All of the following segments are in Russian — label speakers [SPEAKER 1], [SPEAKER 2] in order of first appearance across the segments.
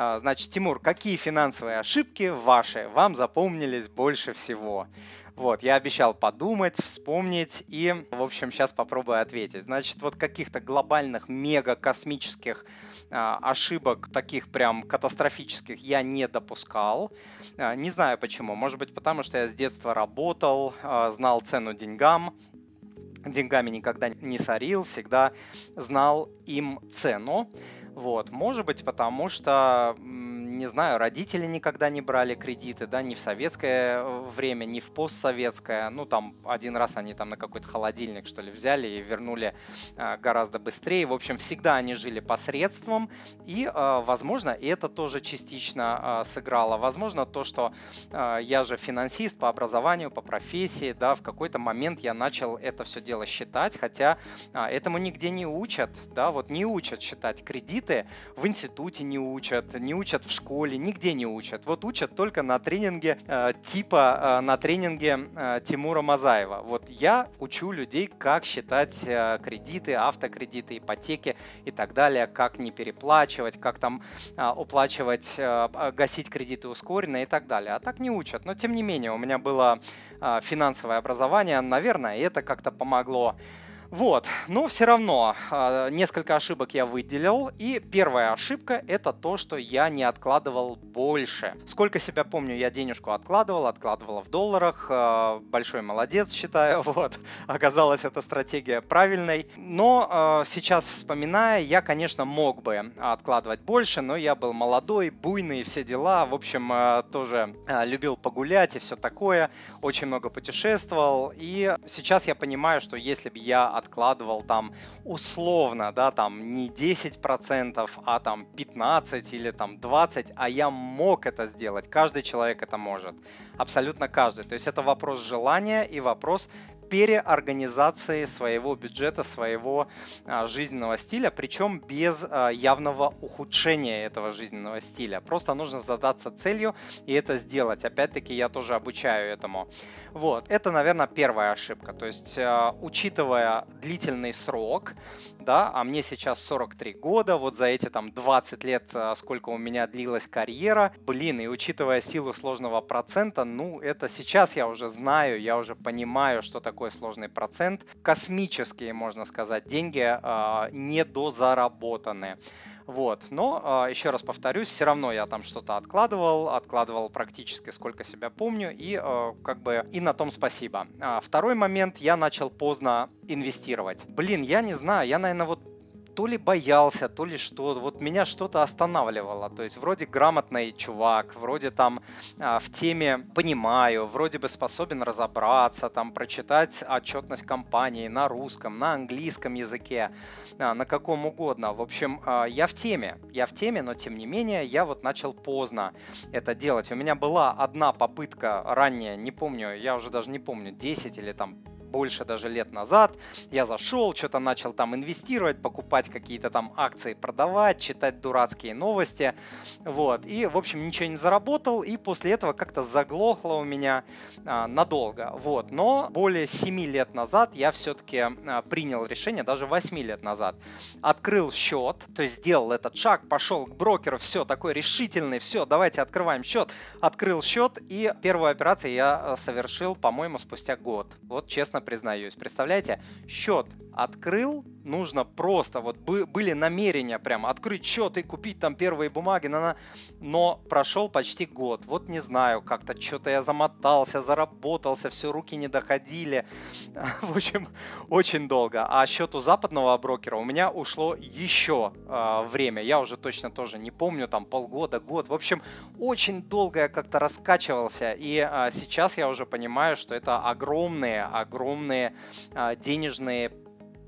[SPEAKER 1] А, значит, Тимур, какие финансовые ошибки ваши вам запомнились больше всего? Вот, я обещал подумать, вспомнить и, в общем, сейчас попробую ответить. Значит, вот каких-то глобальных, мега-космических а, ошибок, таких прям катастрофических, я не допускал. А, не знаю почему. Может быть, потому что я с детства работал, а, знал цену деньгам, деньгами никогда не сорил, всегда знал им цену. Вот, может быть, потому что не знаю, родители никогда не брали кредиты, да, ни в советское э, время, ни в постсоветское. Ну, там один раз они там на какой-то холодильник, что ли, взяли и вернули э, гораздо быстрее. В общем, всегда они жили посредством, и, э, возможно, это тоже частично сыграло. Возможно, то, что я же финансист по образованию, по профессии, да, в какой-то момент я начал это все дело считать, хотя этому нигде не учат, да, вот не учат считать кредиты, в институте не учат, не учат в школе, школе, нигде не учат. Вот учат только на тренинге э, типа э, на тренинге э, Тимура Мазаева. Вот я учу людей, как считать кредиты, автокредиты, ипотеки и так далее, как не переплачивать, как там э, уплачивать, э, гасить кредиты ускоренно и так далее. А так не учат. Но тем не менее, у меня было финансовое образование, наверное, это как-то помогло. Вот, но все равно а, несколько ошибок я выделил. И первая ошибка это то, что я не откладывал больше. Сколько себя помню, я денежку откладывал, откладывал в долларах. А, большой молодец, считаю. Вот, оказалась эта стратегия правильной. Но а, сейчас вспоминая, я, конечно, мог бы откладывать больше, но я был молодой, буйный, все дела. В общем, тоже любил погулять и все такое. Очень много путешествовал. И сейчас я понимаю, что если бы я откладывал там условно, да, там не 10%, а там 15 или там 20, а я мог это сделать. Каждый человек это может. Абсолютно каждый. То есть это вопрос желания и вопрос переорганизации своего бюджета, своего а, жизненного стиля, причем без а, явного ухудшения этого жизненного стиля. Просто нужно задаться целью и это сделать. Опять-таки я тоже обучаю этому. Вот, это, наверное, первая ошибка. То есть, а, учитывая длительный срок, да, а мне сейчас 43 года, вот за эти там 20 лет, сколько у меня длилась карьера, блин, и учитывая силу сложного процента, ну, это сейчас я уже знаю, я уже понимаю, что такое такой сложный процент. Космические, можно сказать, деньги э, недозаработаны. Вот. Но, э, еще раз повторюсь, все равно я там что-то откладывал, откладывал практически сколько себя помню, и э, как бы и на том спасибо. А второй момент, я начал поздно инвестировать. Блин, я не знаю, я, наверное, вот то ли боялся, то ли что. Вот меня что-то останавливало. То есть вроде грамотный чувак, вроде там а, в теме понимаю, вроде бы способен разобраться, там прочитать отчетность компании на русском, на английском языке, а, на каком угодно. В общем, а, я в теме. Я в теме, но тем не менее я вот начал поздно это делать. У меня была одна попытка ранее, не помню, я уже даже не помню, 10 или там больше даже лет назад. Я зашел, что-то начал там инвестировать, покупать какие-то там акции, продавать, читать дурацкие новости. Вот. И, в общем, ничего не заработал. И после этого как-то заглохло у меня а, надолго. Вот. Но более 7 лет назад я все-таки а, принял решение, даже 8 лет назад. Открыл счет, то есть сделал этот шаг, пошел к брокеру, все, такой решительный, все, давайте открываем счет. Открыл счет, и первую операцию я а, совершил, по-моему, спустя год. Вот честно честно признаюсь. Представляете, счет открыл, нужно просто, вот были намерения прям открыть счет и купить там первые бумаги, но прошел почти год. Вот не знаю, как-то что-то я замотался, заработался, все, руки не доходили. В общем, очень долго. А счет у западного брокера у меня ушло еще э, время. Я уже точно тоже не помню, там полгода, год. В общем, очень долго я как-то раскачивался. И э, сейчас я уже понимаю, что это огромные, огромные э, денежные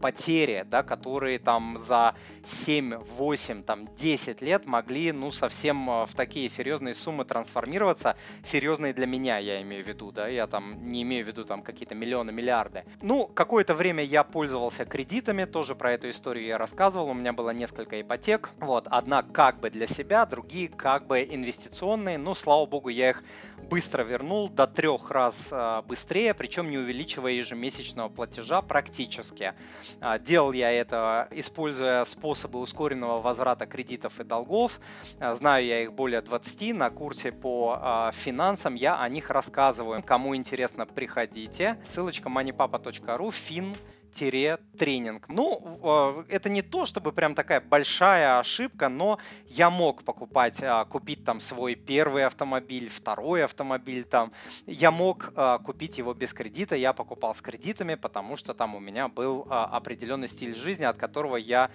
[SPEAKER 1] потери, да, которые там за 7, 8, там 10 лет могли, ну, совсем э, в такие серьезные суммы трансформироваться, серьезные для меня, я имею в виду, да, я там не имею в виду там какие-то миллионы, миллиарды. Ну, какое-то время я пользовался кредитами, тоже про эту историю я рассказывал, у меня было несколько ипотек, вот, одна как бы для себя, другие как бы инвестиционные, ну, слава богу, я их быстро вернул до трех раз э, быстрее, причем не увеличивая ежемесячного платежа практически. А, делал я это, используя способы ускоренного возврата кредитов и долгов. А, знаю я их более 20 на курсе по финансам, я о них рассказываю. Кому интересно, приходите. Ссылочка moneypapa.ru, фин тренинг. Ну, а, это не то, чтобы прям такая большая ошибка, но я мог покупать, а, купить там свой первый автомобиль, второй автомобиль там. Я мог а, купить его без кредита, я покупал с кредитами, потому что там у меня был определенный стиль жизни, от которого я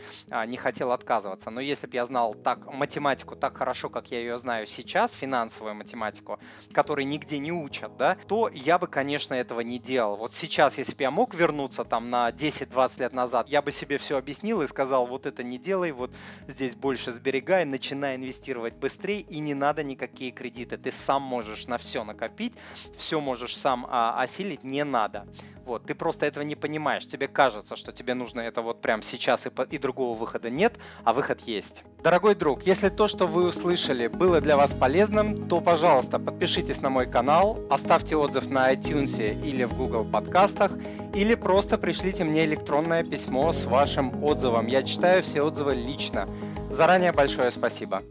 [SPEAKER 1] не хотел отказываться. Но если бы я знал так математику так хорошо, как я ее знаю сейчас, финансовую математику, которой нигде не учат, да, то я бы, конечно, этого не делал. Вот сейчас, если бы я мог вернуться там на 10-20 лет назад, я бы себе все объяснил и сказал, вот это не делай, вот здесь больше сберегай, начинай инвестировать быстрее и не надо никакие кредиты. Ты сам можешь на все накопить, все можешь сам а, осилить, не надо. Вот, ты просто этого не понимаешь. Тебе кажется, что тебе нужно это вот прямо сейчас и, и другого выхода нет, а выход есть. Дорогой друг, если то, что вы услышали, было для вас полезным, то, пожалуйста, подпишитесь на мой канал, оставьте отзыв на iTunes или в Google подкастах, или просто пришлите мне электронное письмо с вашим отзывом. Я читаю все отзывы лично. Заранее большое спасибо.